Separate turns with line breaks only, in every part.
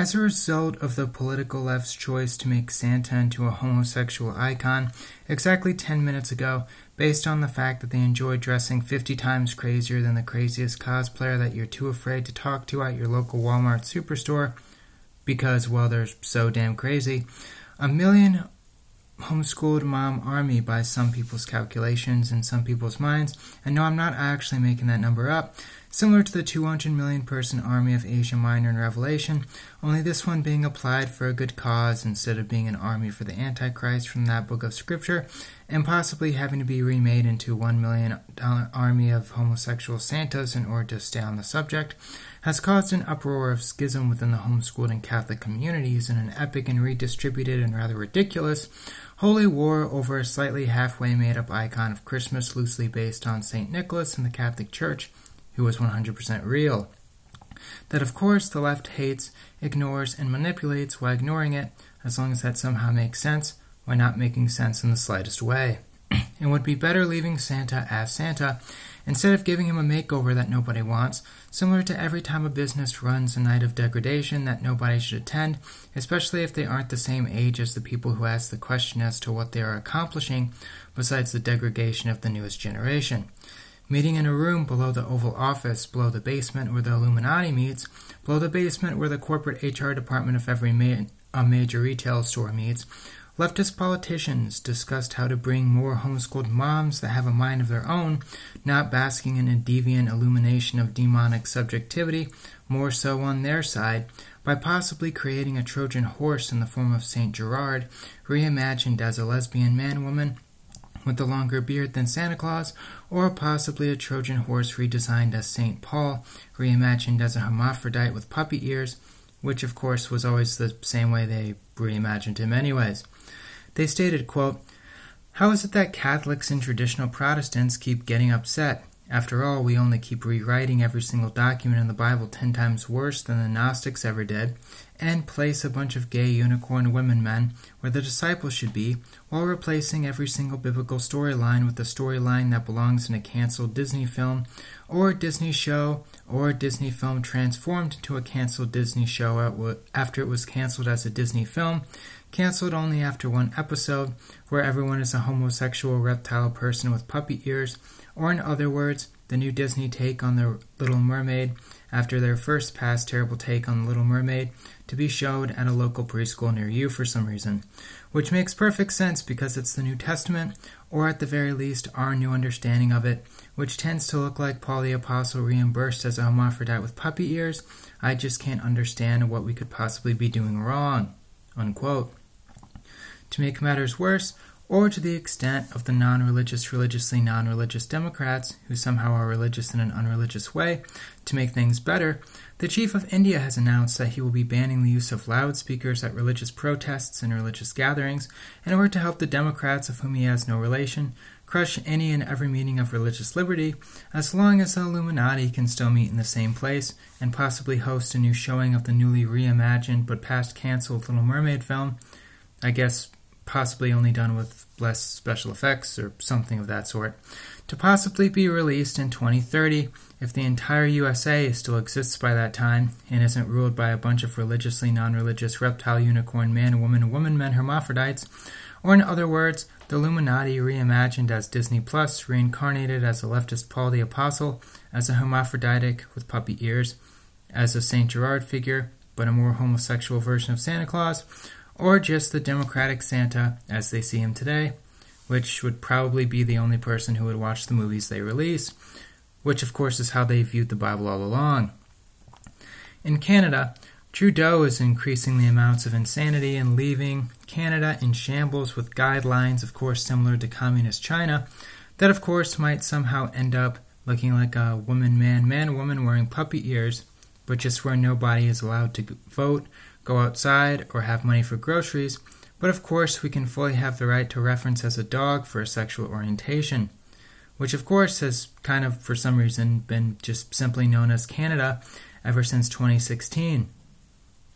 As a result of the political left's choice to make Santa into a homosexual icon exactly 10 minutes ago, based on the fact that they enjoy dressing 50 times crazier than the craziest cosplayer that you're too afraid to talk to at your local Walmart superstore, because, well, they're so damn crazy, a million homeschooled mom army by some people's calculations and some people's minds, and no, I'm not actually making that number up. Similar to the 200 million person army of Asia Minor in Revelation, only this one being applied for a good cause instead of being an army for the Antichrist from that book of Scripture, and possibly having to be remade into one million army of homosexual Santas in order to stay on the subject, has caused an uproar of schism within the homeschooled and Catholic communities in an epic and redistributed and rather ridiculous holy war over a slightly halfway made up icon of Christmas loosely based on St. Nicholas in the Catholic Church who was 100% real. That, of course, the left hates, ignores, and manipulates while ignoring it, as long as that somehow makes sense, while not making sense in the slightest way. it would be better leaving Santa as Santa instead of giving him a makeover that nobody wants, similar to every time a business runs a night of degradation that nobody should attend, especially if they aren't the same age as the people who ask the question as to what they are accomplishing, besides the degradation of the newest generation meeting in a room below the Oval Office, below the basement where the Illuminati meets, below the basement where the corporate HR department of every ma- a major retail store meets. Leftist politicians discussed how to bring more homeschooled moms that have a mind of their own, not basking in a deviant illumination of demonic subjectivity, more so on their side, by possibly creating a Trojan horse in the form of St. Gerard, reimagined as a lesbian man woman with a longer beard than Santa Claus, or possibly a Trojan horse redesigned as St. Paul, reimagined as a hermaphrodite with puppy ears, which of course was always the same way they reimagined him anyways. They stated, quote, How is it that Catholics and traditional Protestants keep getting upset? After all, we only keep rewriting every single document in the Bible ten times worse than the Gnostics ever did, and place a bunch of gay unicorn women men where the disciples should be, while replacing every single biblical storyline with a storyline that belongs in a canceled Disney film, or Disney show, or a Disney film transformed into a canceled Disney show after it was canceled as a Disney film, canceled only after one episode, where everyone is a homosexual reptile person with puppy ears, or in other words, the new Disney take on The Little Mermaid after their first past terrible take on The Little Mermaid to be showed at a local preschool near you for some reason, which makes perfect sense because it's the New Testament, or at the very least, our new understanding of it, which tends to look like Paul the Apostle reimbursed as a hermaphrodite with puppy ears. I just can't understand what we could possibly be doing wrong. Unquote. To make matters worse, or to the extent of the non religious, religiously non religious Democrats, who somehow are religious in an unreligious way, to make things better, the chief of India has announced that he will be banning the use of loudspeakers at religious protests and religious gatherings in order to help the Democrats, of whom he has no relation, crush any and every meaning of religious liberty, as long as the Illuminati can still meet in the same place and possibly host a new showing of the newly reimagined but past cancelled Little Mermaid film. I guess possibly only done with less special effects or something of that sort, to possibly be released in 2030 if the entire USA still exists by that time and isn't ruled by a bunch of religiously non religious reptile unicorn man woman woman men hermaphrodites, or in other words, the Illuminati reimagined as Disney Plus, reincarnated as a leftist Paul the Apostle, as a hermaphroditic with puppy ears, as a St. Gerard figure, but a more homosexual version of Santa Claus, or just the Democratic Santa as they see him today, which would probably be the only person who would watch the movies they release, which of course is how they viewed the Bible all along. In Canada, Trudeau is increasing the amounts of insanity and leaving Canada in shambles with guidelines, of course, similar to communist China, that of course might somehow end up looking like a woman, man, man, woman wearing puppy ears, but just where nobody is allowed to vote go outside, or have money for groceries, but of course we can fully have the right to reference as a dog for a sexual orientation, which of course has kind of, for some reason, been just simply known as Canada ever since 2016.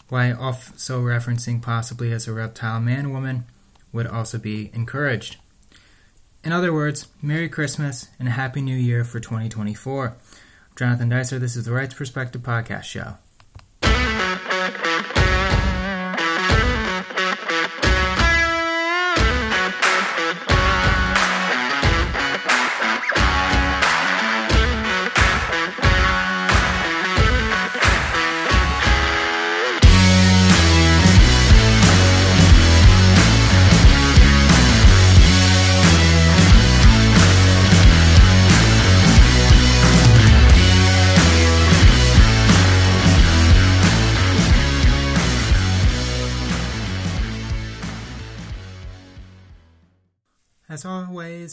Why also referencing possibly as a reptile man woman would also be encouraged. In other words, Merry Christmas and a Happy New Year for 2024. Jonathan Dicer, this is the Rights Perspective Podcast Show.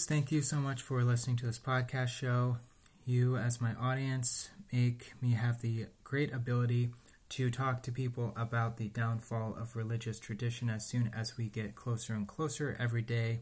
Thank you so much for listening to this podcast show. You, as my audience, make me have the great ability to talk to people about the downfall of religious tradition as soon as we get closer and closer every day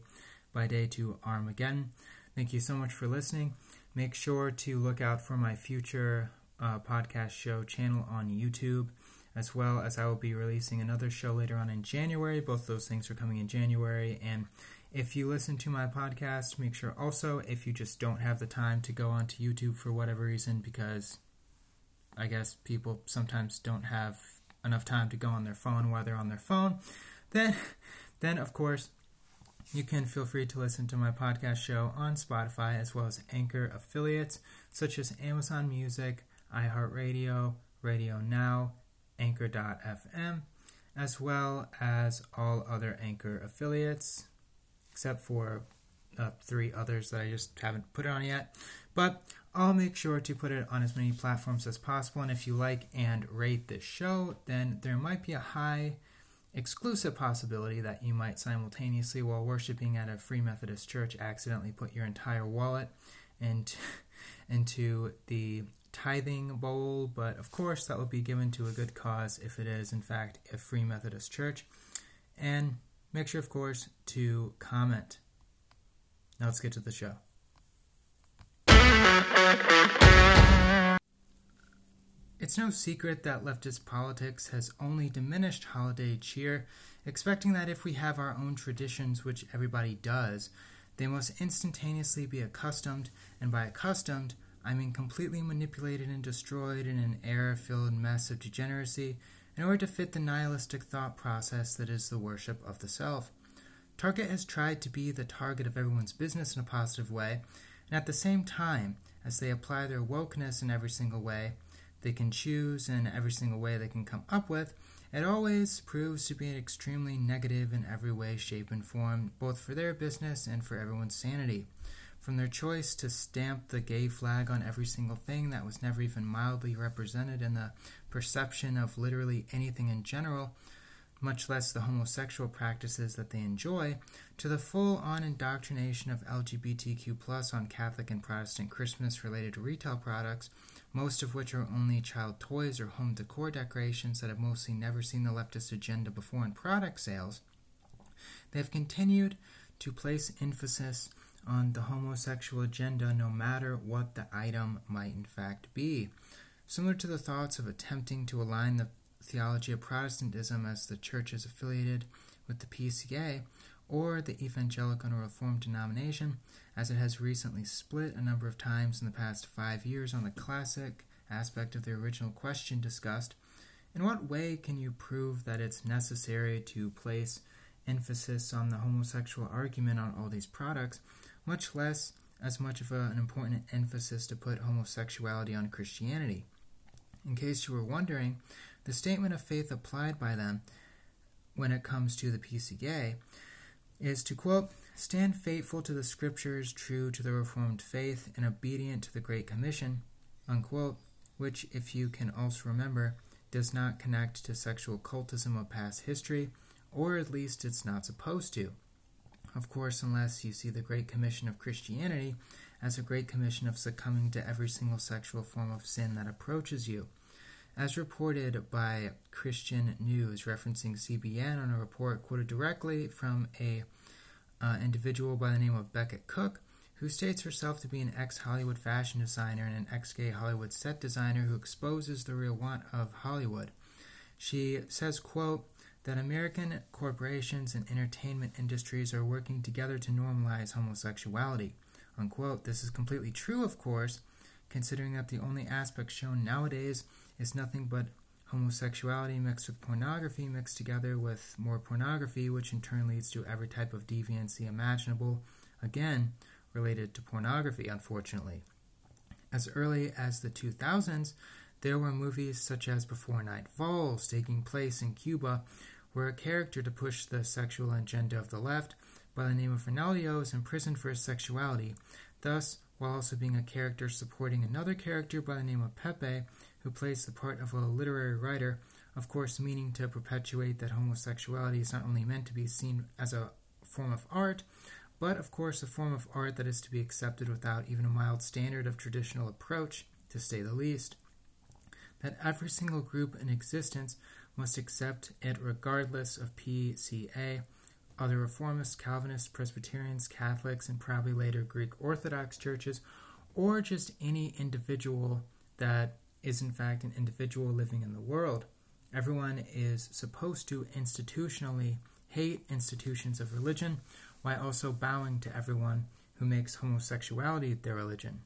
by day to Armageddon. Thank you so much for listening. Make sure to look out for my future uh, podcast show channel on YouTube, as well as I will be releasing another show later on in January. Both those things are coming in January. And if you listen to my podcast, make sure also, if you just don't have the time to go onto YouTube for whatever reason, because I guess people sometimes don't have enough time to go on their phone while they're on their phone, then, then of course, you can feel free to listen to my podcast show on Spotify as well as Anchor affiliates such as Amazon Music, iHeartRadio, Radio Now, Anchor.fm, as well as all other Anchor affiliates, except for uh, three others that I just haven't put it on yet. But I'll make sure to put it on as many platforms as possible. And if you like and rate this show, then there might be a high exclusive possibility that you might simultaneously, while worshiping at a Free Methodist church, accidentally put your entire wallet into, into the tithing bowl. But of course, that will be given to a good cause if it is, in fact, a Free Methodist church. And make sure, of course, to comment. Now let's get to the show. It's no secret that leftist politics has only diminished holiday cheer, expecting that if we have our own traditions, which everybody does, they must instantaneously be accustomed, and by accustomed, I mean completely manipulated and destroyed in an error filled mess of degeneracy in order to fit the nihilistic thought process that is the worship of the self. Target has tried to be the target of everyone's business in a positive way, and at the same time, as they apply their wokeness in every single way, they can choose in every single way they can come up with, it always proves to be an extremely negative in every way, shape, and form, both for their business and for everyone's sanity. From their choice to stamp the gay flag on every single thing that was never even mildly represented in the perception of literally anything in general, much less the homosexual practices that they enjoy, to the full on indoctrination of LGBTQ on Catholic and Protestant Christmas related retail products, most of which are only child toys or home decor decorations that have mostly never seen the leftist agenda before in product sales, they have continued to place emphasis on the homosexual agenda no matter what the item might in fact be. Similar to the thoughts of attempting to align the theology of Protestantism as the church is affiliated with the PCA or the Evangelical and Reformed denomination, as it has recently split a number of times in the past five years on the classic aspect of the original question discussed. In what way can you prove that it's necessary to place emphasis on the homosexual argument on all these products, much less as much of a, an important emphasis to put homosexuality on Christianity? In case you were wondering, the statement of faith applied by them when it comes to the PCA is to quote, stand faithful to the scriptures, true to the Reformed faith, and obedient to the Great Commission, unquote, which, if you can also remember, does not connect to sexual cultism of past history, or at least it's not supposed to. Of course, unless you see the Great Commission of Christianity as a Great Commission of succumbing to every single sexual form of sin that approaches you. As reported by Christian News, referencing CBN on a report quoted directly from a uh, individual by the name of Becket Cook, who states herself to be an ex-Hollywood fashion designer and an ex-gay Hollywood set designer who exposes the real want of Hollywood. She says, quote, that American corporations and entertainment industries are working together to normalize homosexuality. Unquote. This is completely true, of course, considering that the only aspect shown nowadays is nothing but homosexuality mixed with pornography mixed together with more pornography, which in turn leads to every type of deviancy imaginable, again, related to pornography, unfortunately. As early as the 2000s, there were movies such as Before Night Falls taking place in Cuba, where a character to push the sexual agenda of the left by the name of Ronaldo is imprisoned for his sexuality. Thus, while also being a character supporting another character by the name of Pepe, who plays the part of a literary writer, of course, meaning to perpetuate that homosexuality is not only meant to be seen as a form of art, but of course a form of art that is to be accepted without even a mild standard of traditional approach, to say the least. That every single group in existence must accept it regardless of PCA, other Reformists, Calvinists, Presbyterians, Catholics, and probably later Greek Orthodox churches, or just any individual that is in fact an individual living in the world. Everyone is supposed to institutionally hate institutions of religion while also bowing to everyone who makes homosexuality their religion.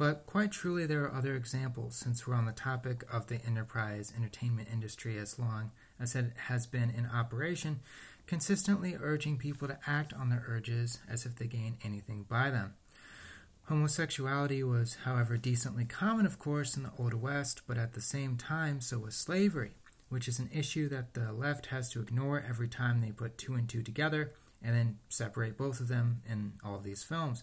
But quite truly, there are other examples since we're on the topic of the enterprise entertainment industry as long as it has been in operation, consistently urging people to act on their urges as if they gain anything by them. Homosexuality was, however, decently common, of course, in the Old West, but at the same time, so was slavery, which is an issue that the left has to ignore every time they put two and two together and then separate both of them in all of these films.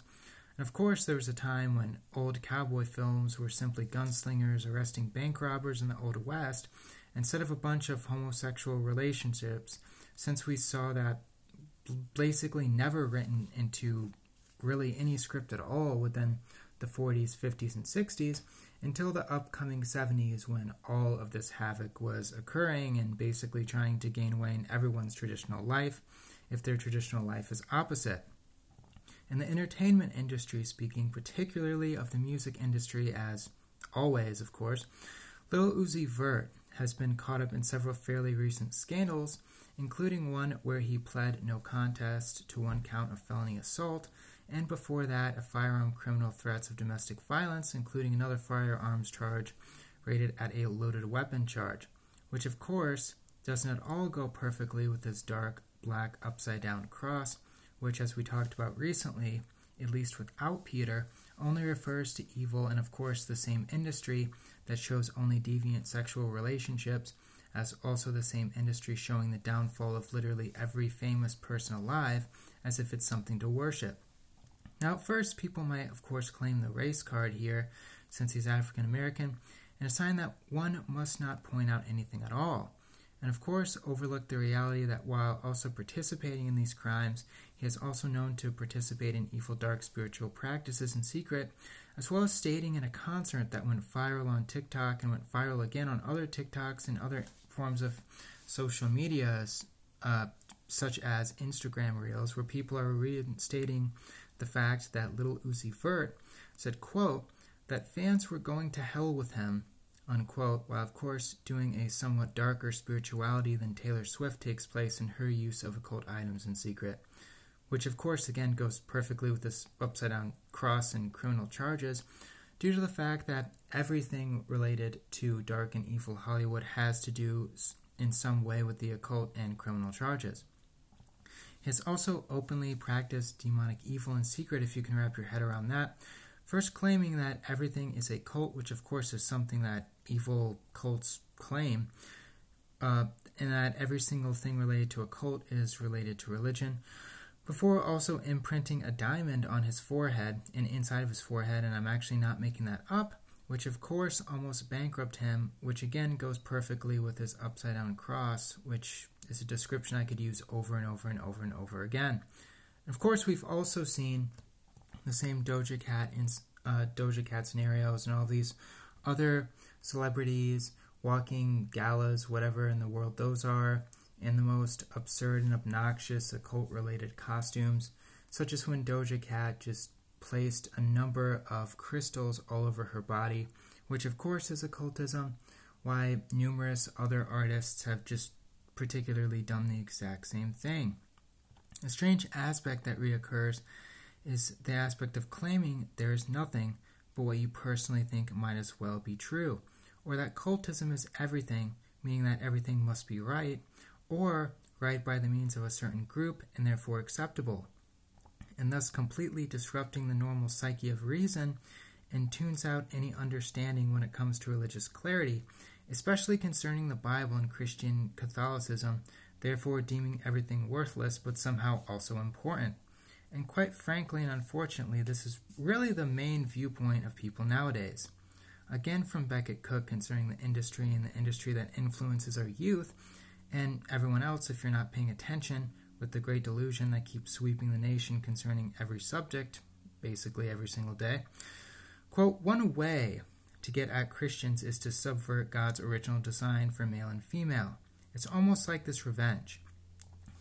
And of course, there was a time when old cowboy films were simply gunslingers arresting bank robbers in the Old West instead of a bunch of homosexual relationships, since we saw that basically never written into really any script at all within the 40s, 50s, and 60s until the upcoming 70s when all of this havoc was occurring and basically trying to gain away in everyone's traditional life if their traditional life is opposite. In the entertainment industry, speaking particularly of the music industry as always, of course, Lil Uzi Vert has been caught up in several fairly recent scandals, including one where he pled no contest to one count of felony assault, and before that, a firearm criminal threats of domestic violence, including another firearms charge rated at a loaded weapon charge, which of course doesn't at all go perfectly with his dark black upside down cross, which, as we talked about recently, at least without Peter, only refers to evil and, of course, the same industry that shows only deviant sexual relationships, as also the same industry showing the downfall of literally every famous person alive as if it's something to worship. Now, at first, people might, of course, claim the race card here, since he's African American, and assign that one must not point out anything at all and of course overlook the reality that while also participating in these crimes, he is also known to participate in evil dark spiritual practices in secret, as well as stating in a concert that went viral on TikTok and went viral again on other TikToks and other forms of social media, uh, such as Instagram Reels, where people are reinstating the fact that little Uzi Vert said, quote, that fans were going to hell with him unquote, while of course doing a somewhat darker spirituality than Taylor Swift takes place in her use of occult items in secret, which of course again goes perfectly with this upside down cross and criminal charges, due to the fact that everything related to dark and evil Hollywood has to do in some way with the occult and criminal charges. He has also openly practiced demonic evil in secret, if you can wrap your head around that, First, claiming that everything is a cult, which of course is something that evil cults claim, uh, and that every single thing related to a cult is related to religion. Before also imprinting a diamond on his forehead and inside of his forehead, and I'm actually not making that up, which of course almost bankrupt him, which again goes perfectly with his upside down cross, which is a description I could use over and over and over and over again. of course, we've also seen the same Doja Cat in uh, Doja Cat scenarios and all these other celebrities walking galas, whatever in the world those are, in the most absurd and obnoxious occult related costumes, such as when Doja Cat just placed a number of crystals all over her body, which of course is occultism, why numerous other artists have just particularly done the exact same thing. A strange aspect that reoccurs is the aspect of claiming there is nothing but what you personally think might as well be true, or that cultism is everything, meaning that everything must be right, or right by the means of a certain group and therefore acceptable, and thus completely disrupting the normal psyche of reason and tunes out any understanding when it comes to religious clarity, especially concerning the Bible and Christian Catholicism, therefore deeming everything worthless but somehow also important. And quite frankly and unfortunately, this is really the main viewpoint of people nowadays. Again, from Becket Cook concerning the industry and the industry that influences our youth, and everyone else, if you're not paying attention, with the great delusion that keeps sweeping the nation concerning every subject, basically every single day. Quote, one way to get at Christians is to subvert God's original design for male and female. It's almost like this revenge.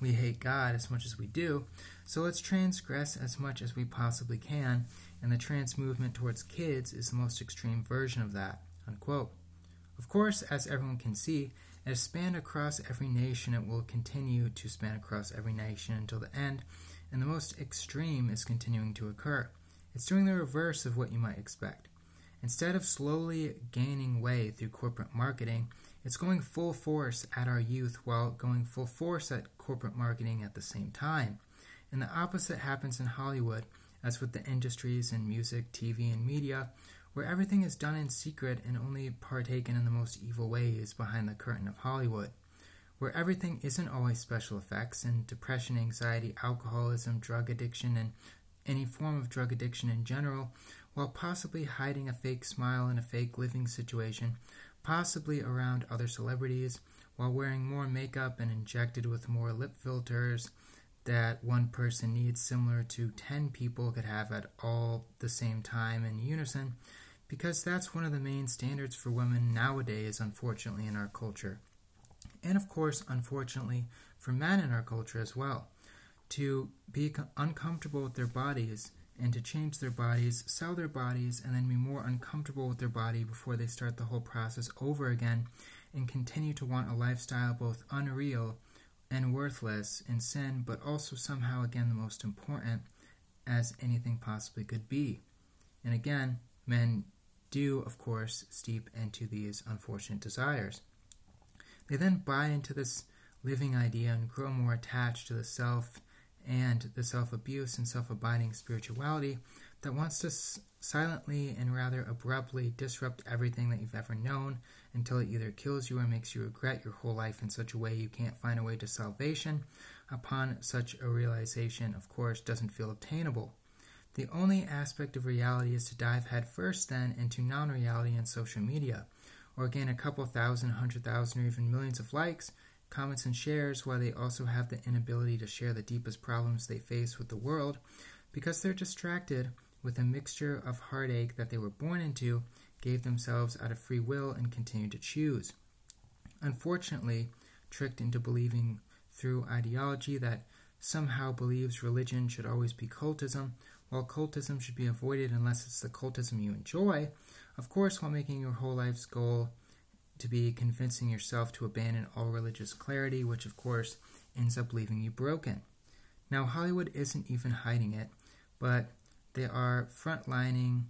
We hate God as much as we do, so let's transgress as much as we possibly can, and the trans movement towards kids is the most extreme version of that. Unquote. Of course, as everyone can see, it has spanned across every nation. It will continue to span across every nation until the end, and the most extreme is continuing to occur. It's doing the reverse of what you might expect. Instead of slowly gaining way through corporate marketing, it's going full force at our youth while going full force at corporate marketing at the same time. And the opposite happens in Hollywood, as with the industries in music, TV, and media, where everything is done in secret and only partaken in the most evil ways behind the curtain of Hollywood. Where everything isn't always special effects, and depression, anxiety, alcoholism, drug addiction, and any form of drug addiction in general, while possibly hiding a fake smile in a fake living situation, possibly around other celebrities, while wearing more makeup and injected with more lip filters that one person needs, similar to 10 people could have at all the same time in unison, because that's one of the main standards for women nowadays, unfortunately, in our culture. And of course, unfortunately, for men in our culture as well to be uncomfortable with their bodies and to change their bodies, sell their bodies, and then be more uncomfortable with their body before they start the whole process over again and continue to want a lifestyle both unreal and worthless in sin, but also somehow, again, the most important as anything possibly could be. And again, men do, of course, steep into these unfortunate desires. They then buy into this living idea and grow more attached to the self and the self abuse and self abiding spirituality that wants to s- silently and rather abruptly disrupt everything that you've ever known until it either kills you or makes you regret your whole life in such a way you can't find a way to salvation. Upon such a realization, of course, doesn't feel obtainable. The only aspect of reality is to dive headfirst then into non reality and social media, or gain a couple thousand, hundred thousand, or even millions of likes comments, and shares, while they also have the inability to share the deepest problems they face with the world because they're distracted with a mixture of heartache that they were born into, gave themselves out of free will, and continue to choose. Unfortunately, tricked into believing through ideology that somehow believes religion should always be cultism, while cultism should be avoided unless it's the cultism you enjoy, of course, while making your whole life's goal to be convincing yourself to abandon all religious clarity, which of course ends up leaving you broken. Now, Hollywood isn't even hiding it, but they are frontlining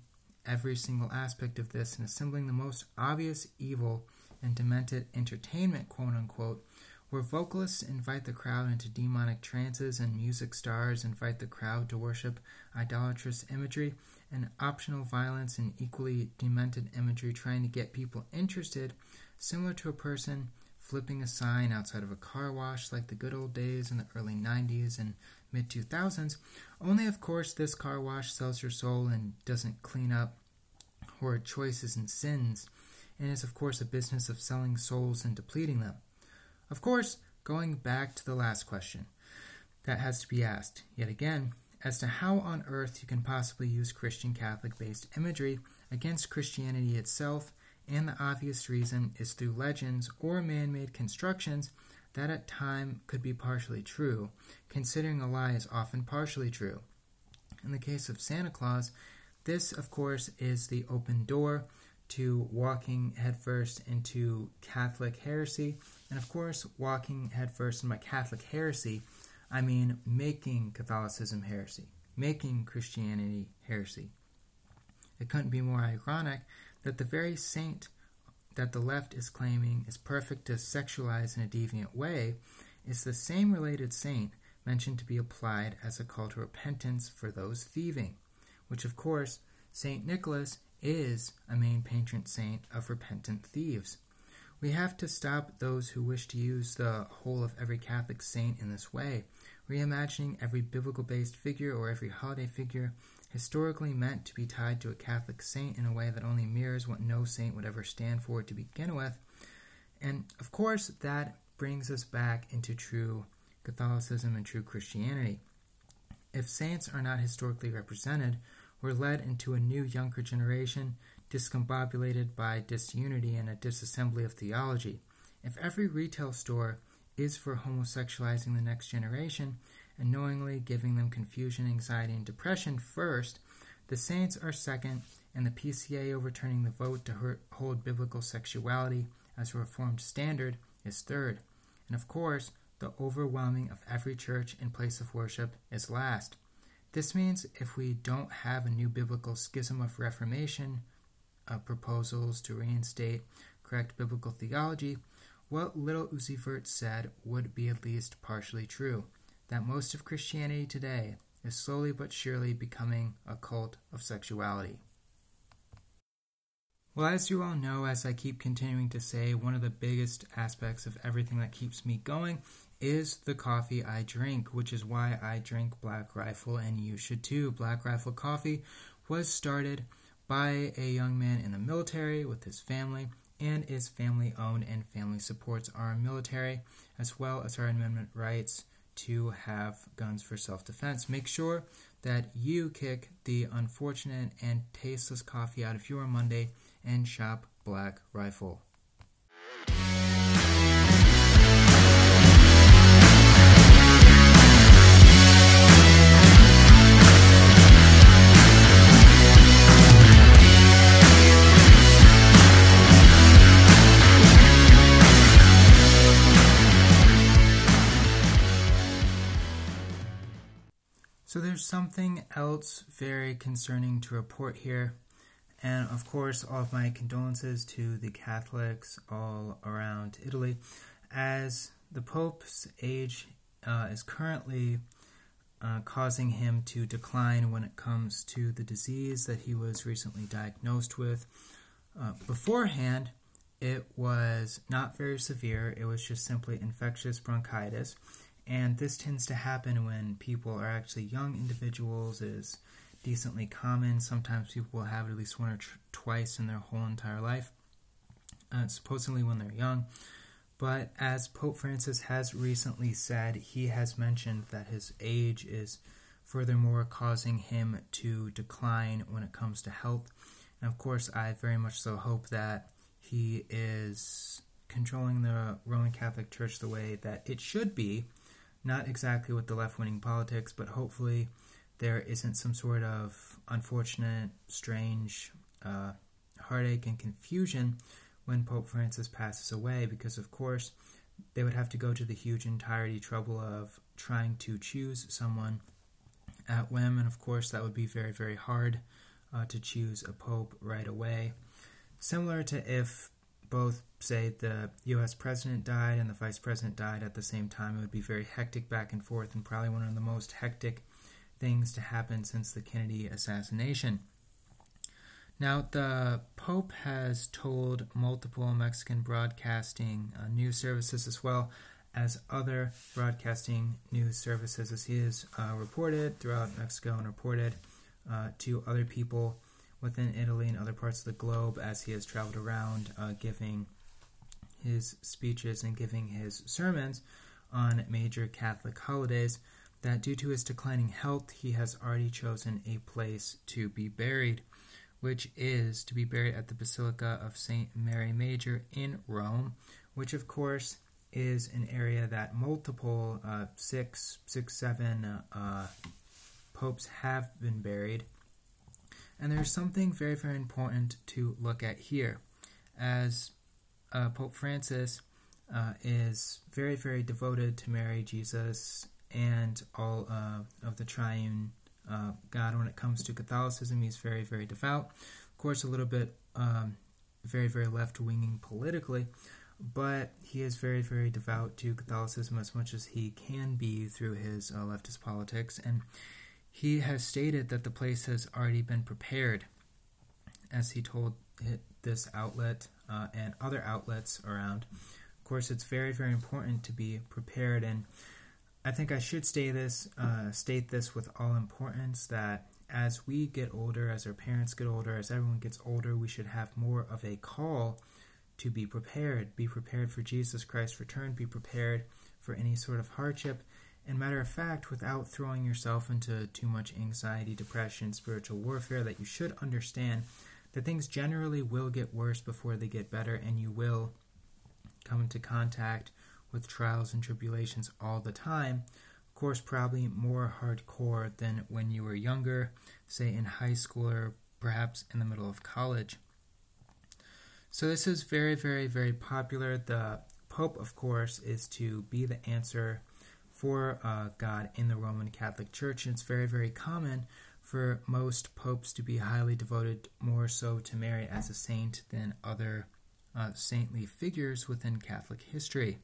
every single aspect of this and assembling the most obvious evil and demented entertainment, quote unquote, where vocalists invite the crowd into demonic trances and music stars invite the crowd to worship idolatrous imagery and optional violence and equally demented imagery trying to get people interested, similar to a person flipping a sign outside of a car wash like the good old days in the early 90s and mid 2000s. Only, of course, this car wash sells your soul and doesn't clean up horrid choices and sins, and is, of course, a business of selling souls and depleting them. Of course, going back to the last question that has to be asked yet again as to how on earth you can possibly use Christian Catholic based imagery against Christianity itself, and the obvious reason is through legends or man made constructions that at time could be partially true, considering a lie is often partially true. In the case of Santa Claus, this, of course, is the open door to walking headfirst into Catholic heresy, and of course, walking headfirst in my Catholic heresy, I mean making Catholicism heresy, making Christianity heresy. It couldn't be more ironic that the very saint that the left is claiming is perfect to sexualize in a deviant way is the same related saint mentioned to be applied as a call to repentance for those thieving, which of course St. Nicholas is a main patron saint of repentant thieves. We have to stop those who wish to use the whole of every Catholic saint in this way, reimagining every biblical based figure or every holiday figure historically meant to be tied to a Catholic saint in a way that only mirrors what no saint would ever stand for to begin with. And of course, that brings us back into true Catholicism and true Christianity. If saints are not historically represented, we're led into a new younger generation discombobulated by disunity and a disassembly of theology. If every retail store is for homosexualizing the next generation and knowingly giving them confusion, anxiety, and depression first, the saints are second, and the PCA overturning the vote to hold biblical sexuality as a reformed standard is third. And of course, the overwhelming of every church and place of worship is last. This means if we don't have a new biblical schism of reformation, of proposals to reinstate correct biblical theology, what little Uzi Vert said would be at least partially true that most of Christianity today is slowly but surely becoming a cult of sexuality. Well, as you all know, as I keep continuing to say, one of the biggest aspects of everything that keeps me going is the coffee I drink, which is why I drink Black Rifle, and you should too. Black Rifle Coffee was started by a young man in the military with his family and is family owned and family supports our military as well as our amendment rights to have guns for self defense. Make sure that you kick the unfortunate and tasteless coffee out of your Monday and shop Black Rifle. So there's something else very concerning to report here. And of course, all of my condolences to the Catholics all around Italy, as the Pope's age uh, is currently uh, causing him to decline when it comes to the disease that he was recently diagnosed with. Uh, beforehand, it was not very severe, it was just simply infectious bronchitis and this tends to happen when people are actually young individuals. It is decently common. Sometimes people will have it at least one or tr- twice in their whole entire life, uh, supposedly when they're young. But as Pope Francis has recently said, he has mentioned that his age is furthermore causing him to decline when it comes to health. And of course, I very much so hope that he is controlling the Roman Catholic Church the way that it should be not exactly with the left wing politics, but hopefully there isn't some sort of unfortunate, strange uh, heartache and confusion when Pope Francis passes away, because of course they would have to go to the huge entirety trouble of trying to choose someone at whim, and of course that would be very, very hard uh, to choose a pope right away. Similar to if both say the US president died and the vice president died at the same time, it would be very hectic back and forth and probably one of the most hectic things to happen since the Kennedy assassination. Now, the Pope has told multiple Mexican broadcasting uh, news services as well as other broadcasting news services, as he has uh, reported throughout Mexico and reported uh, to other people within Italy and other parts of the globe as he has traveled around uh, giving his speeches and giving his sermons on major Catholic holidays that due to his declining health, he has already chosen a place to be buried, which is to be buried at the Basilica of St. Mary Major in Rome, which of course is an area that multiple uh, six, six, seven uh, popes have been buried. And there's something very, very important to look at here. As uh, Pope Francis uh, is very, very devoted to Mary, Jesus, and all uh, of the triune uh, God when it comes to Catholicism. He's very, very devout. Of course, a little bit um, very, very left winging politically, but he is very, very devout to Catholicism as much as he can be through his uh, leftist politics. And he has stated that the place has already been prepared, as he told this outlet uh, and other outlets around. Of course, it's very, very important to be prepared, and I think I should state this, uh, state this with all importance that as we get older, as our parents get older, as everyone gets older, we should have more of a call to be prepared. Be prepared for Jesus Christ's return. Be prepared for any sort of hardship. And matter of fact, without throwing yourself into too much anxiety, depression, spiritual warfare, that you should understand that things generally will get worse before they get better, and you will come into contact with trials and tribulations all the time. Of course, probably more hardcore than when you were younger, say in high school or perhaps in the middle of college. So, this is very, very, very popular. The Pope, of course, is to be the answer for uh, God in the Roman Catholic Church. And it's very, very common for most popes to be highly devoted more so to Mary as a saint than other uh, saintly figures within Catholic history.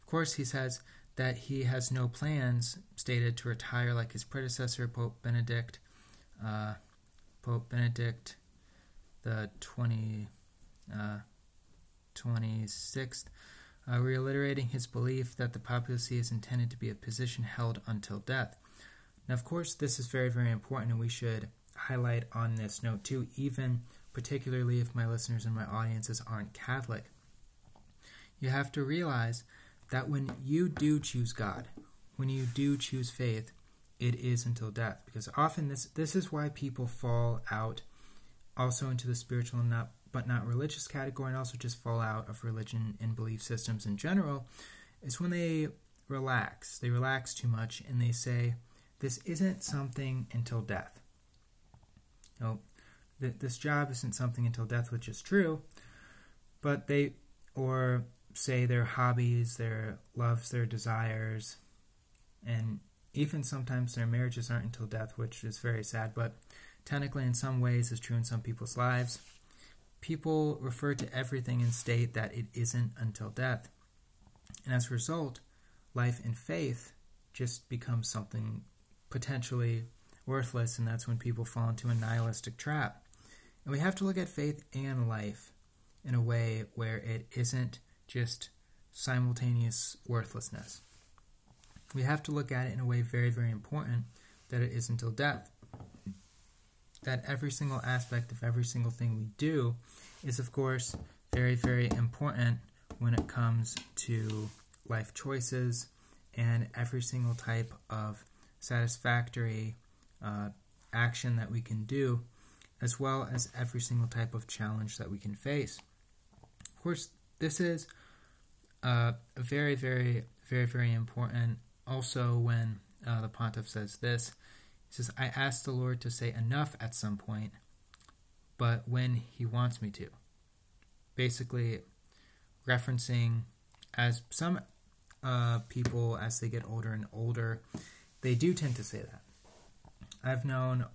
Of course, he says that he has no plans stated to retire like his predecessor, Pope Benedict, uh, Pope Benedict the 20, uh, 26th, uh, reiterating his belief that the papacy is intended to be a position held until death. Now, of course, this is very, very important, and we should highlight on this note too, even particularly if my listeners and my audiences aren't Catholic. You have to realize that when you do choose God, when you do choose faith, it is until death. Because often this this is why people fall out also into the spiritual and not but not religious category and also just fall out of religion and belief systems in general, is when they relax. They relax too much and they say, This isn't something until death. No, th- this job isn't something until death, which is true, but they, or say their hobbies, their loves, their desires, and even sometimes their marriages aren't until death, which is very sad, but technically in some ways is true in some people's lives. People refer to everything and state that it isn't until death. And as a result, life and faith just becomes something potentially worthless, and that's when people fall into a nihilistic trap. And we have to look at faith and life in a way where it isn't just simultaneous worthlessness. We have to look at it in a way very, very important that it is until death that every single aspect of every single thing we do is, of course, very, very important when it comes to life choices and every single type of satisfactory uh, action that we can do, as well as every single type of challenge that we can face. Of course, this is uh, very, very, very, very important. Also, when uh, the pontiff says this, he says, I ask the Lord to say enough at some point, but when He wants me to. Basically, referencing as some uh, people, as they get older and older, they do tend to say that. I've known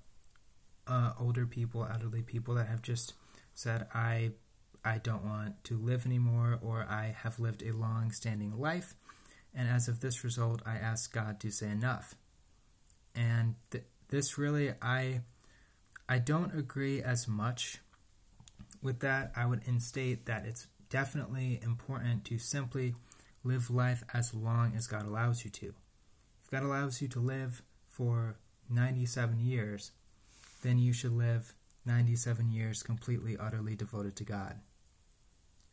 uh, older people, elderly people that have just said, I, I don't want to live anymore, or I have lived a long standing life, and as of this result, I ask God to say enough and th- this really I I don't agree as much with that. I would instate that it's definitely important to simply live life as long as God allows you to. If God allows you to live for 97 years, then you should live 97 years completely, utterly devoted to God.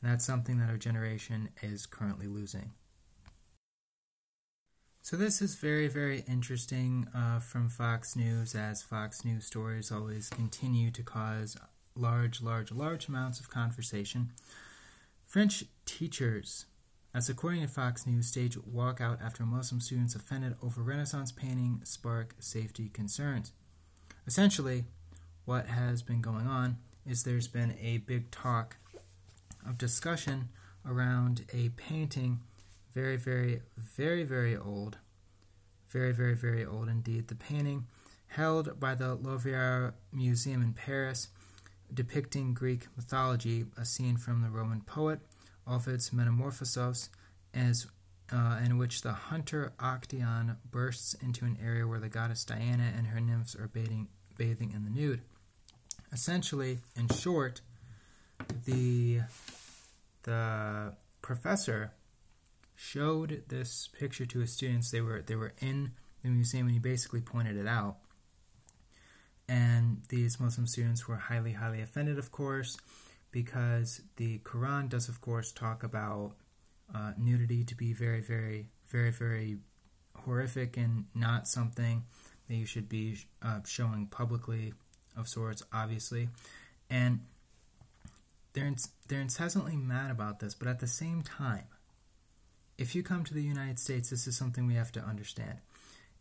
And that's something that our generation is currently losing. So this is very, very interesting uh, from Fox News, as Fox News stories always continue to cause large, large, large amounts of conversation. French teachers, as according to Fox News, stage walkout after Muslim students offended over Renaissance painting spark safety concerns. Essentially, what has been going on is there's been a big talk of discussion around a painting very, very, very, very old. Very, very, very old indeed. The painting held by the Louvre Museum in Paris depicting Greek mythology, a scene from the Roman poet Ovid's Metamorphoses, as, uh, in which the hunter Actaeon bursts into an area where the goddess Diana and her nymphs are bathing, bathing in the nude. Essentially, in short, the the professor showed this picture to his students. They were they were in the museum and he basically pointed it out. And these Muslim students were highly, highly offended, of course, because the Quran does, of course, talk about uh, nudity to be very, very, very, very horrific and not something that you should be uh, showing publicly of sorts, obviously. And they're, they're incessantly mad about this, but at the same time, if you come to the United States, this is something we have to understand.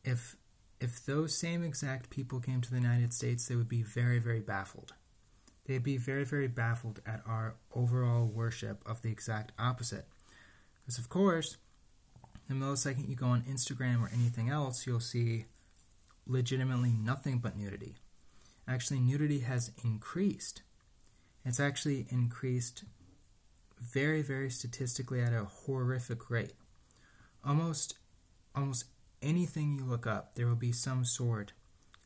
If if those same exact people came to the United States, they would be very, very baffled. They'd be very, very baffled at our overall worship of the exact opposite. Because, of course, the millisecond you go on Instagram or anything else, you'll see legitimately nothing but nudity. Actually, nudity has increased. It's actually increased very, very statistically at a horrific rate. Almost, almost anything you look up, there will be some sort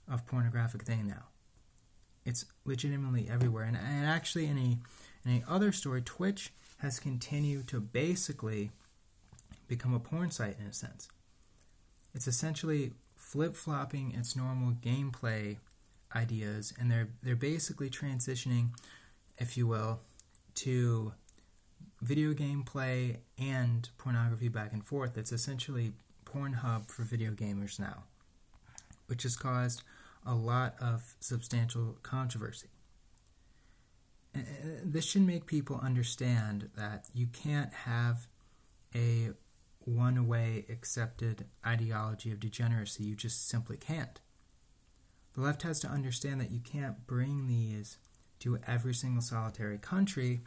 of pornographic thing now. It's legitimately everywhere. And, and actually, in a, in a other story, Twitch has continued to basically become a porn site in a sense. It's essentially flip flopping its normal gameplay ideas, and they're they're basically transitioning, if you will, to video game play and pornography back and forth. It's essentially Pornhub for video gamers now, which has caused a lot of substantial controversy. This should make people understand that you can't have a one way accepted ideology of degeneracy. You just simply can't. The left has to understand that you can't bring these to every single solitary country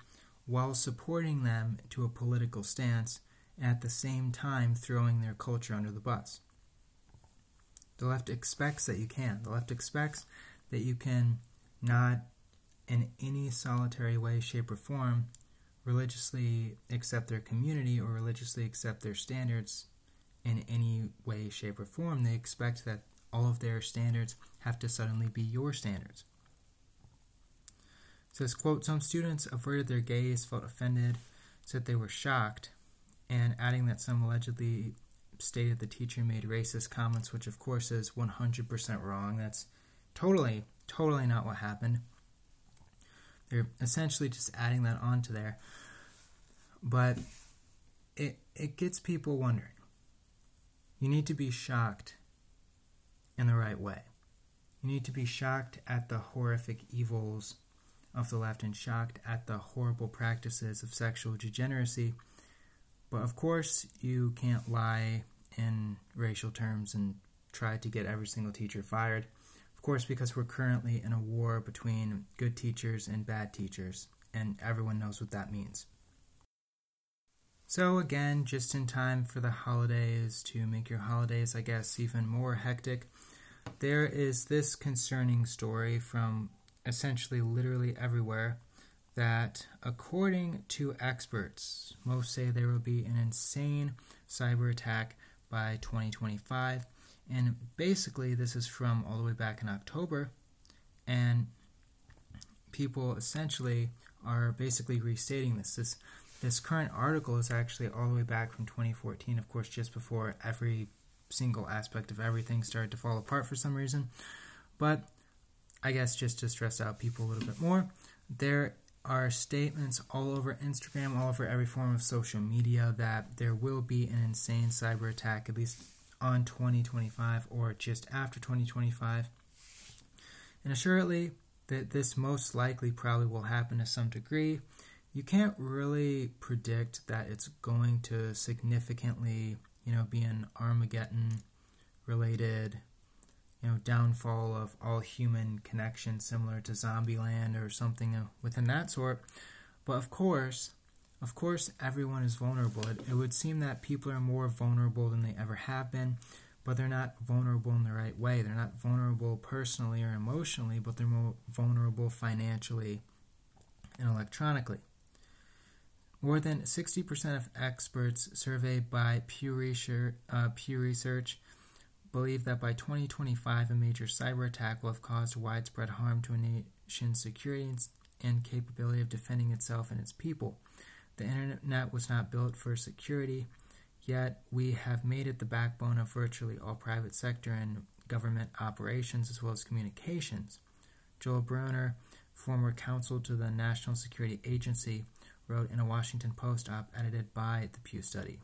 while supporting them to a political stance at the same time throwing their culture under the bus. The left expects that you can. The left expects that you can not in any solitary way, shape, or form religiously accept their community or religiously accept their standards in any way, shape, or form. They expect that all of their standards have to suddenly be your standards. Says, quote, some students averted their gaze, felt offended, said they were shocked, and adding that some allegedly stated the teacher made racist comments, which of course is 100% wrong. That's totally, totally not what happened. They're essentially just adding that onto there. But it it gets people wondering. You need to be shocked in the right way. You need to be shocked at the horrific evils of the left and shocked at the horrible practices of sexual degeneracy. But of course, you can't lie in racial terms and try to get every single teacher fired. Of course, because we're currently in a war between good teachers and bad teachers, and everyone knows what that means. So, again, just in time for the holidays to make your holidays, I guess, even more hectic, there is this concerning story from essentially literally everywhere that, according to experts, most say there will be an insane cyber attack by 2025 and basically, this is from all the way back in October, and people essentially are basically restating this. This this current article is actually all the way back from 2014, of course, just before every single aspect of everything started to fall apart for some reason. But I guess just to stress out people a little bit more, there are statements all over Instagram, all over every form of social media that there will be an insane cyber attack, at least on 2025 or just after 2025. And assuredly, that this most likely probably will happen to some degree. You can't really predict that it's going to significantly, you know, be an Armageddon related, you know, downfall of all human connection similar to Zombieland or something within that sort. But of course, of course, everyone is vulnerable. It, it, would seem that people are more vulnerable than they ever have been, but they're not vulnerable in the right way. They're not vulnerable personally or emotionally, but they're more vulnerable financially and electronically. More than 60% of experts surveyed by Pew Research, uh, Pew Research believe that by 2025, a major cyber attack will have caused widespread harm to a nation's security and capability of defending itself and its people. The internet was not built for security, yet we have made it the backbone of virtually all private sector and government operations as well as communications. Joel Brenner, former counsel to the National Security Agency, wrote in a Washington Post op edited by the Pew Study.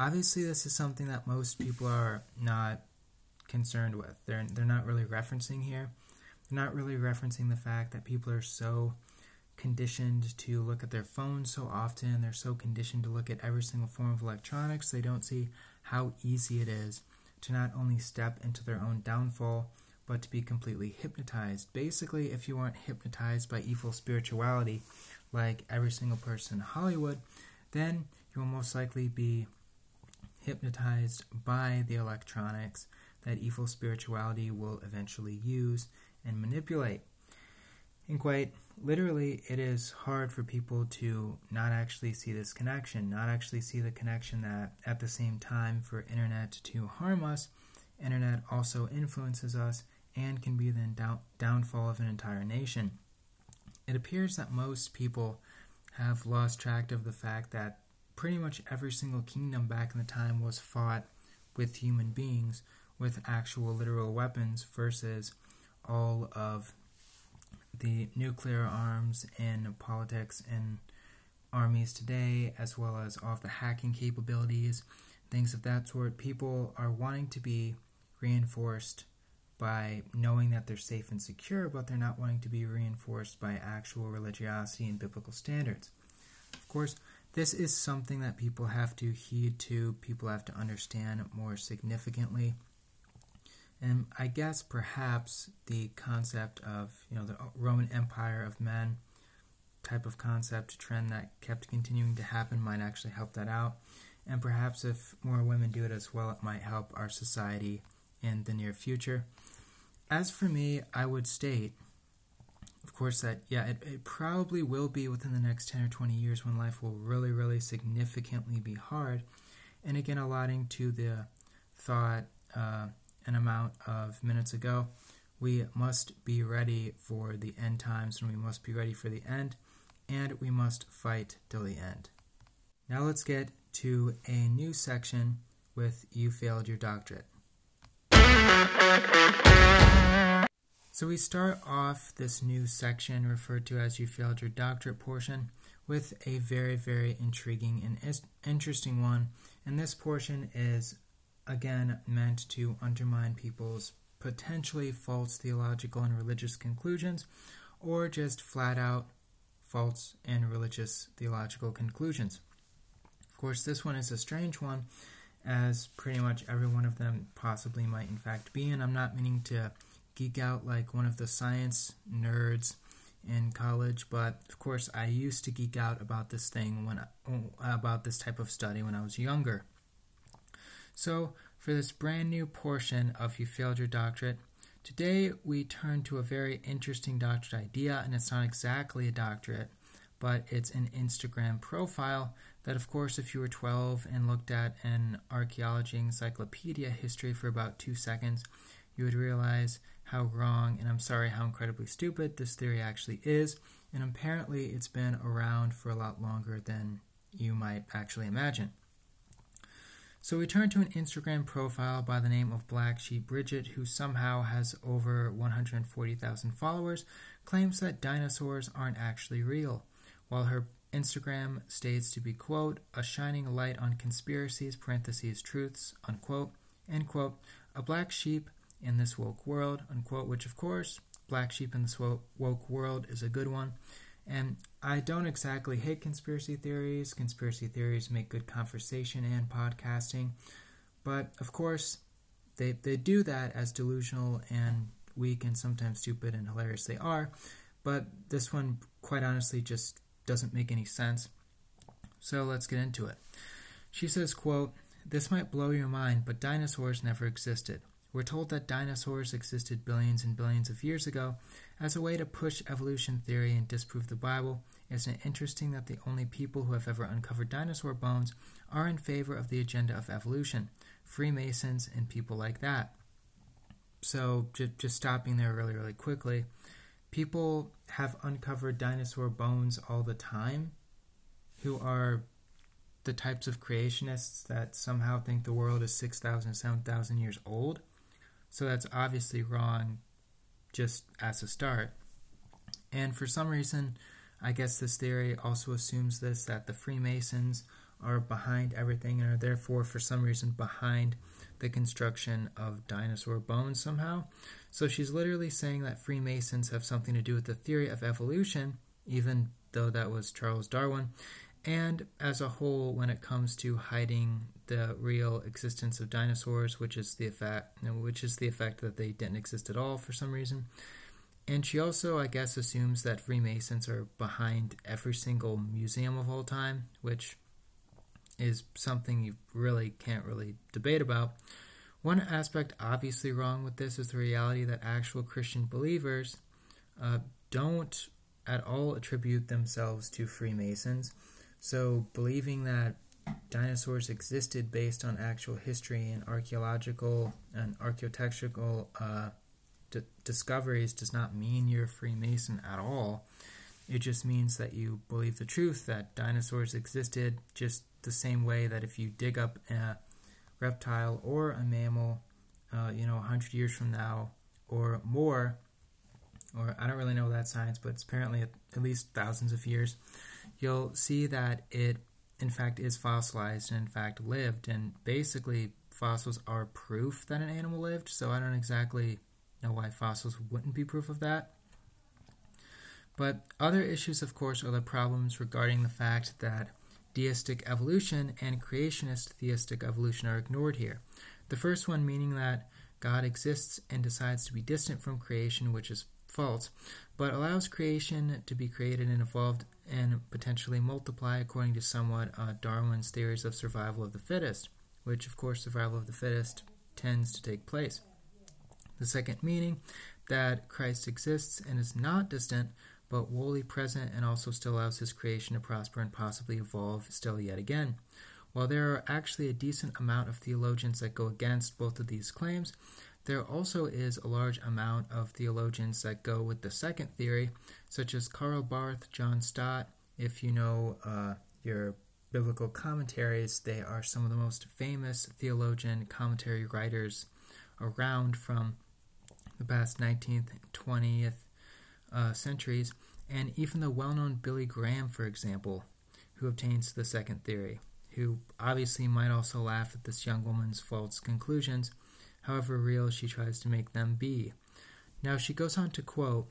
Obviously, this is something that most people are not concerned with. They're, they're not really referencing here. They're not really referencing the fact that people are so conditioned to look at their phones so often. They're so conditioned to look at every single form of electronics. They don't see how easy it is to not only step into their own downfall, but to be completely hypnotized. Basically, if you aren't hypnotized by evil spirituality, like every single person in Hollywood, then you will most likely be hypnotized by the electronics that evil spirituality will eventually use and manipulate. And quite literally, it is hard for people to not actually see this connection, not actually see the connection that at the same time for internet to harm us, internet also influences us and can be the down- downfall of an entire nation. It appears that most people have lost track of the fact that pretty much every single kingdom back in the time was fought with human beings with actual literal weapons versus all of the nuclear arms and politics and armies today, as well as all of the hacking capabilities, things of that sort. People are wanting to be reinforced by knowing that they're safe and secure, but they're not wanting to be reinforced by actual religiosity and biblical standards. Of course, this is something that people have to heed to, people have to understand more significantly. And I guess perhaps the concept of, you know, the Roman Empire of men type of concept trend that kept continuing to happen might actually help that out. And perhaps if more women do it as well, it might help our society in the near future. As for me, I would state of course, that, yeah, it, it probably will be within the next 10 or 20 years when life will really, really significantly be hard. And again, allotting to the thought uh, an amount of minutes ago, we must be ready for the end times and we must be ready for the end and we must fight till the end. Now let's get to a new section with You Failed Your Doctorate. So we start off this new section referred to as You Failed Your Doctorate portion with a very, very intriguing and interesting one. And this portion is again meant to undermine people's potentially false theological and religious conclusions or just flat out false and religious theological conclusions. Of course, this one is a strange one, as pretty much every one of them possibly might in fact be, and I'm not meaning to geek out like one of the science nerds in college, but of course I used to geek out about this thing when about this type of study when I was younger. So, for this brand new portion of You Failed Your Doctorate, today we turn to a very interesting doctorate idea, and it's not exactly a doctorate, but it's an Instagram profile that, of course, if you were 12 and looked at an archaeology encyclopedia history for about two seconds, you would realize how wrong and I'm sorry how incredibly stupid this theory actually is, and apparently it's been around for a lot longer than you might actually imagine. So we turn to an Instagram profile by the name of Black Sheep Bridget, who somehow has over 140,000 followers, claims that dinosaurs aren't actually real, while her Instagram states to be, quote, a shining light on conspiracies, parentheses, truths, unquote, end quote, a black sheep in this woke world, unquote, which of course, Black Sheep in this woke world is a good one. And I don't exactly hate conspiracy theories. Conspiracy theories make good conversation and podcasting. But of course, they, they do that as delusional and weak and sometimes stupid and hilarious they are. But this one, quite honestly, just doesn't make any sense. So let's get into it. She says, quote, This might blow your mind, but dinosaurs never existed. We're told that dinosaurs existed billions and billions of years ago. As a way to push evolution theory and disprove the Bible, isn't it interesting that the only people who have ever uncovered dinosaur bones are in favor of the agenda of evolution? Freemasons and people like that. So, just, just stopping there really, really quickly, people have uncovered dinosaur bones all the time who are the types of creationists that somehow think the world is 6,000, 7,000 years old. So that's obviously wrong just as a start. And for some reason, I guess this theory also assumes this that the Freemasons are behind everything and are therefore, for some reason, behind the construction of dinosaur bones somehow. So she's literally saying that Freemasons have something to do with the theory of evolution, even though that was Charles Darwin, and as a whole, when it comes to hiding the real existence of dinosaurs, which is the effect, which is the effect that they didn't exist at all for some reason. And she also, I guess, assumes that Freemasons are behind every single museum of all time, which is something you really can't really debate about. One aspect obviously wrong with this is the reality that actual Christian believers uh, don't at all attribute themselves to Freemasons. So, believing that dinosaurs existed based on actual history and archaeological and architectural uh, d- discoveries does not mean you're a Freemason at all. It just means that you believe the truth that dinosaurs existed just the same way that if you dig up a reptile or a mammal, uh, you know, 100 years from now or more, or I don't really know that science, but it's apparently at, at least thousands of years, you'll see that it, in fact, is fossilized and, in fact, lived. And basically, fossils are proof that an animal lived, so I don't exactly know why fossils wouldn't be proof of that. But other issues, of course, are the problems regarding the fact that deistic evolution and creationist theistic evolution are ignored here. The first one meaning that God exists and decides to be distant from creation, which is false, but allows creation to be created and evolved and potentially multiply according to somewhat uh, Darwin's theories of survival of the fittest, which, of course, survival of the fittest tends to take place. The second meaning that Christ exists and is not distant, but wholly present and also still allows his creation to prosper and possibly evolve still yet again. While there are actually a decent amount of theologians that go against both of these claims, there also is a large amount of theologians that go with the second theory, such as Karl Barth, John Stott. If you know uh, your biblical commentaries, they are some of the most famous theologian commentary writers around from the past 19th, 20th uh, centuries, and even the well known Billy Graham, for example, who obtains the second theory, who obviously might also laugh at this young woman's false conclusions however real she tries to make them be. Now she goes on to quote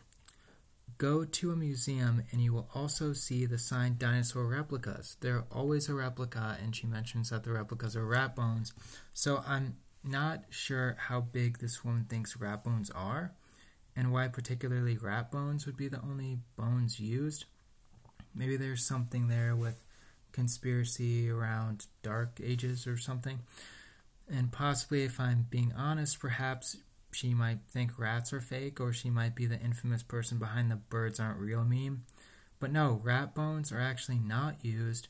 Go to a museum and you will also see the signed dinosaur replicas. They're always a replica, and she mentions that the replicas are rat bones. So I'm not sure how big this woman thinks rat bones are, and why particularly rat bones would be the only bones used. Maybe there's something there with conspiracy around dark ages or something. And possibly, if I'm being honest, perhaps she might think rats are fake, or she might be the infamous person behind the birds aren't real meme. But no, rat bones are actually not used,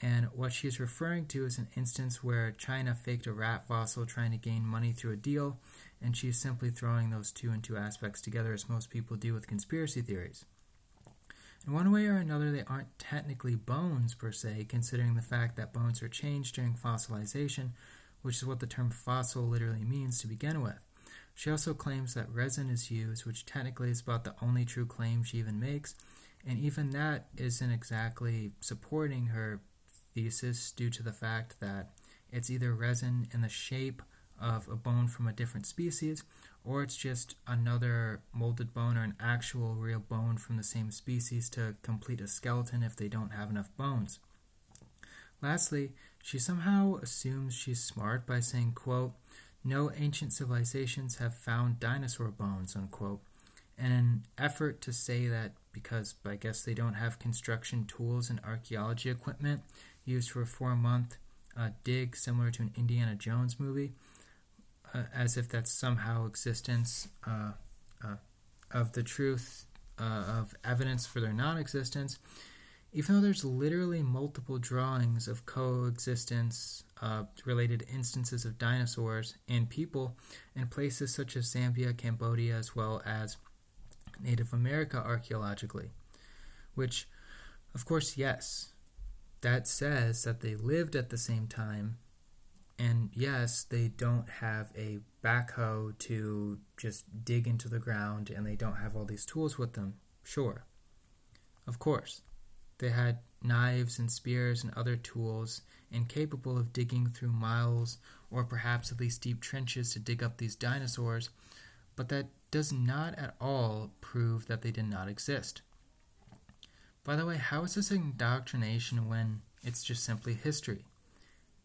and what she's referring to is an instance where China faked a rat fossil trying to gain money through a deal, and she's simply throwing those two and two aspects together as most people do with conspiracy theories. In one way or another, they aren't technically bones per se, considering the fact that bones are changed during fossilization, which is what the term fossil literally means to begin with. She also claims that resin is used, which technically is about the only true claim she even makes, and even that isn't exactly supporting her thesis due to the fact that it's either resin in the shape of a bone from a different species, or it's just another molded bone or an actual real bone from the same species to complete a skeleton if they don't have enough bones. Lastly, she somehow assumes she's smart by saying, quote, no ancient civilizations have found dinosaur bones, unquote, in an effort to say that because I guess they don't have construction tools and archaeology equipment used for a four month uh, dig similar to an Indiana Jones movie, uh, as if that's somehow existence uh, uh of the truth uh, of evidence for their non existence even though there's literally multiple drawings of coexistence uh, related instances of dinosaurs and people in places such as Zambia, Cambodia, as well as Native America archaeologically. Which, of course, yes, that says that they lived at the same time, and yes, they don't have a backhoe to just dig into the ground and they don't have all these tools with them, sure. Of course, they had knives and spears and other tools, incapable of digging through miles or perhaps at least deep trenches to dig up these dinosaurs, but that does not at all prove that they did not exist. By the way, how is this indoctrination when it's just simply history?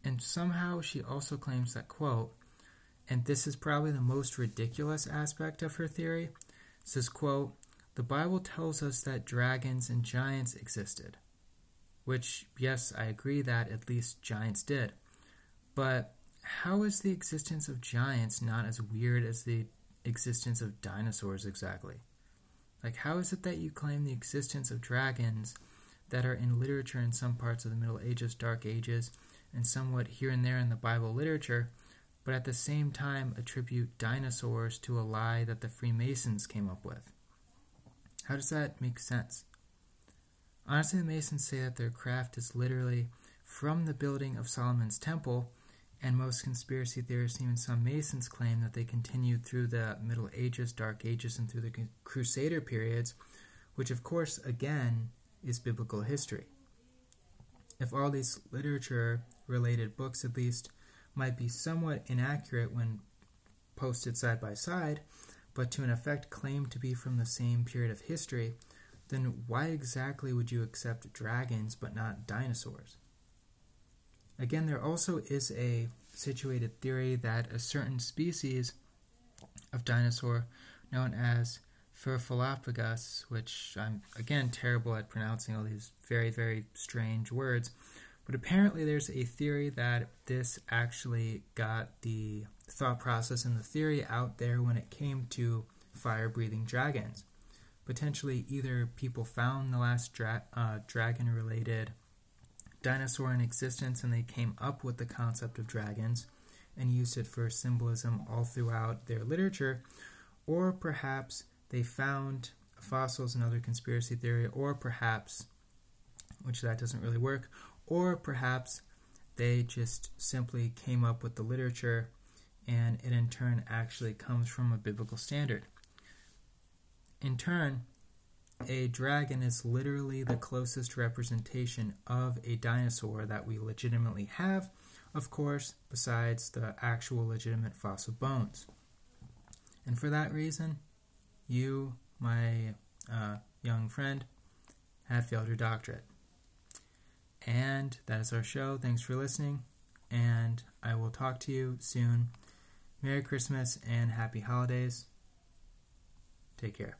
And somehow she also claims that, quote, and this is probably the most ridiculous aspect of her theory, says, quote, the Bible tells us that dragons and giants existed. Which, yes, I agree that at least giants did. But how is the existence of giants not as weird as the existence of dinosaurs exactly? Like, how is it that you claim the existence of dragons that are in literature in some parts of the Middle Ages, Dark Ages, and somewhat here and there in the Bible literature, but at the same time attribute dinosaurs to a lie that the Freemasons came up with? How does that make sense? Honestly, the Masons say that their craft is literally from the building of Solomon's Temple, and most conspiracy theorists, even some Masons, claim that they continued through the Middle Ages, Dark Ages, and through the Crusader periods, which, of course, again, is biblical history. If all these literature related books, at least, might be somewhat inaccurate when posted side by side, but to in effect claim to be from the same period of history, then why exactly would you accept dragons but not dinosaurs? Again, there also is a situated theory that a certain species of dinosaur known as Furfalapagus, which I'm again terrible at pronouncing all these very, very strange words, but apparently there's a theory that this actually got the thought process and the theory out there when it came to fire breathing dragons. Potentially, either people found the last dra- uh, dragon related dinosaur in existence and they came up with the concept of dragons and used it for symbolism all throughout their literature, or perhaps they found fossils and other conspiracy theory, or perhaps, which that doesn't really work, or perhaps they just simply came up with the literature and it in turn actually comes from a biblical standard. In turn, a dragon is literally the closest representation of a dinosaur that we legitimately have, of course, besides the actual legitimate fossil bones. And for that reason, you, my uh, young friend, have failed your doctorate. And that is our show. Thanks for listening, and I will talk to you soon. Merry Christmas and Happy Holidays. Take care.